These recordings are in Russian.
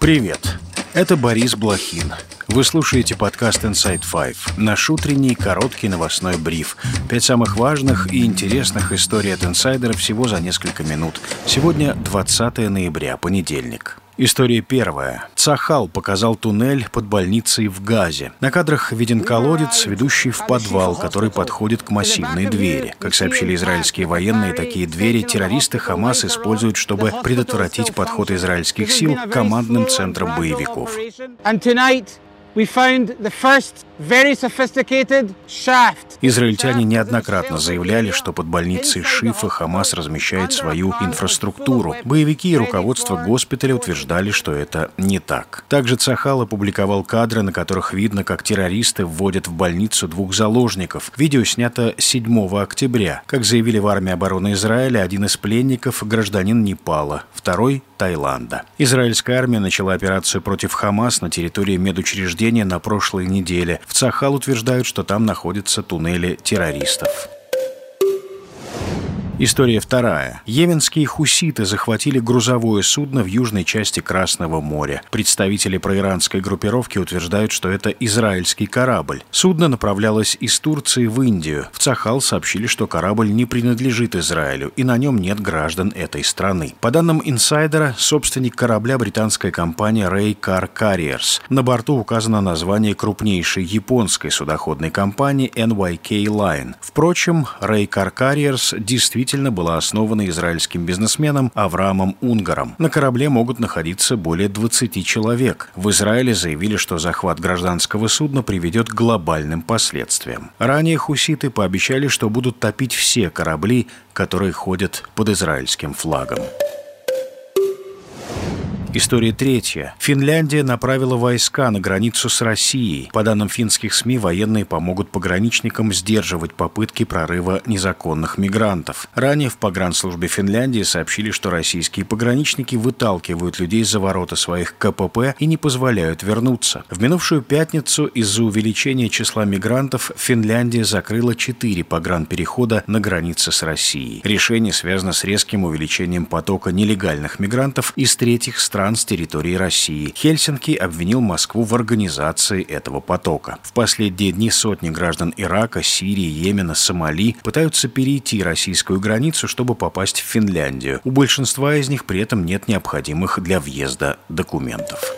Привет, это Борис Блохин. Вы слушаете подкаст Inside Five, наш утренний короткий новостной бриф. Пять самых важных и интересных историй от инсайдера всего за несколько минут. Сегодня 20 ноября, понедельник. История первая. Цахал показал туннель под больницей в Газе. На кадрах виден колодец, ведущий в подвал, который подходит к массивной двери. Как сообщили израильские военные, такие двери террористы Хамас используют, чтобы предотвратить подход израильских сил к командным центрам боевиков. Израильтяне неоднократно заявляли, что под больницей Шифа Хамас размещает свою инфраструктуру. Боевики и руководство госпиталя утверждали, что это не так. Также Цахал опубликовал кадры, на которых видно, как террористы вводят в больницу двух заложников. Видео снято 7 октября. Как заявили в армии обороны Израиля, один из пленников – гражданин Непала, второй – Таиланда. Израильская армия начала операцию против Хамас на территории медучреждения на прошлой неделе. В Цахал утверждают, что там находятся туннели террористов. История вторая. Йеменские хуситы захватили грузовое судно в южной части Красного моря. Представители проиранской группировки утверждают, что это израильский корабль. Судно направлялось из Турции в Индию. В Цахал сообщили, что корабль не принадлежит Израилю, и на нем нет граждан этой страны. По данным инсайдера, собственник корабля британская компания Ray Car Carriers. На борту указано название крупнейшей японской судоходной компании NYK Line. Впрочем, Ray Car Carriers действительно действительно была основана израильским бизнесменом Авраамом Унгаром. На корабле могут находиться более 20 человек. В Израиле заявили, что захват гражданского судна приведет к глобальным последствиям. Ранее хуситы пообещали, что будут топить все корабли, которые ходят под израильским флагом. История третья. Финляндия направила войска на границу с Россией. По данным финских СМИ, военные помогут пограничникам сдерживать попытки прорыва незаконных мигрантов. Ранее в погранслужбе Финляндии сообщили, что российские пограничники выталкивают людей за ворота своих КПП и не позволяют вернуться. В минувшую пятницу из-за увеличения числа мигрантов Финляндия закрыла четыре погранперехода на границе с Россией. Решение связано с резким увеличением потока нелегальных мигрантов из третьих стран стран с территории России. Хельсинки обвинил Москву в организации этого потока. В последние дни сотни граждан Ирака, Сирии, Йемена, Сомали пытаются перейти российскую границу, чтобы попасть в Финляндию. У большинства из них при этом нет необходимых для въезда документов.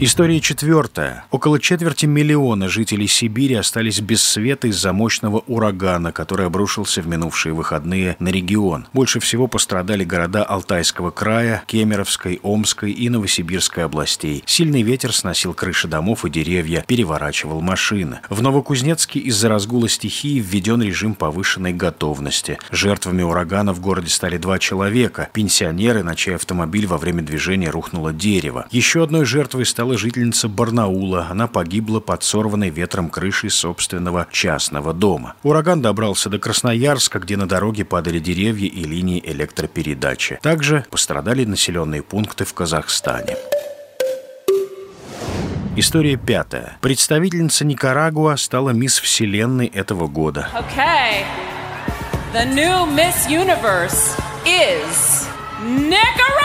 История четвертая. Около четверти миллиона жителей Сибири остались без света из-за мощного урагана, который обрушился в минувшие выходные на регион. Больше всего пострадали города Алтайского края, Кемеровской, Омской и Новосибирской областей. Сильный ветер сносил крыши домов и деревья, переворачивал машины. В Новокузнецке из-за разгула стихии введен режим повышенной готовности. Жертвами урагана в городе стали два человека. Пенсионеры, на чей автомобиль во время движения рухнуло дерево. Еще одной жертвой стала стала жительница Барнаула. Она погибла под сорванной ветром крышей собственного частного дома. Ураган добрался до Красноярска, где на дороге падали деревья и линии электропередачи. Также пострадали населенные пункты в Казахстане. История пятая. Представительница Никарагуа стала мисс Вселенной этого года. Okay. The new Miss Universe is Nicaragua!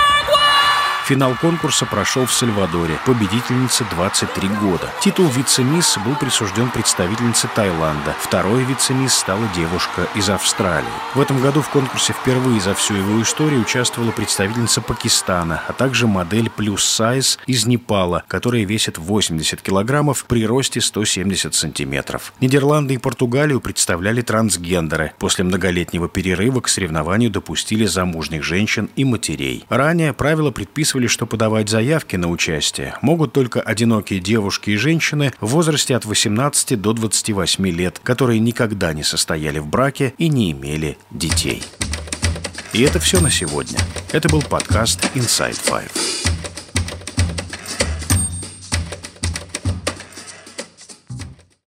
Финал конкурса прошел в Сальвадоре. Победительнице 23 года. Титул вице-мисс был присужден представительнице Таиланда. Второй вице-мисс стала девушка из Австралии. В этом году в конкурсе впервые за всю его историю участвовала представительница Пакистана, а также модель плюс сайз из Непала, которая весит 80 килограммов при росте 170 сантиметров. Нидерланды и Португалию представляли трансгендеры. После многолетнего перерыва к соревнованию допустили замужних женщин и матерей. Ранее правила предписывали указывали, что подавать заявки на участие могут только одинокие девушки и женщины в возрасте от 18 до 28 лет, которые никогда не состояли в браке и не имели детей. И это все на сегодня. Это был подкаст Inside Five.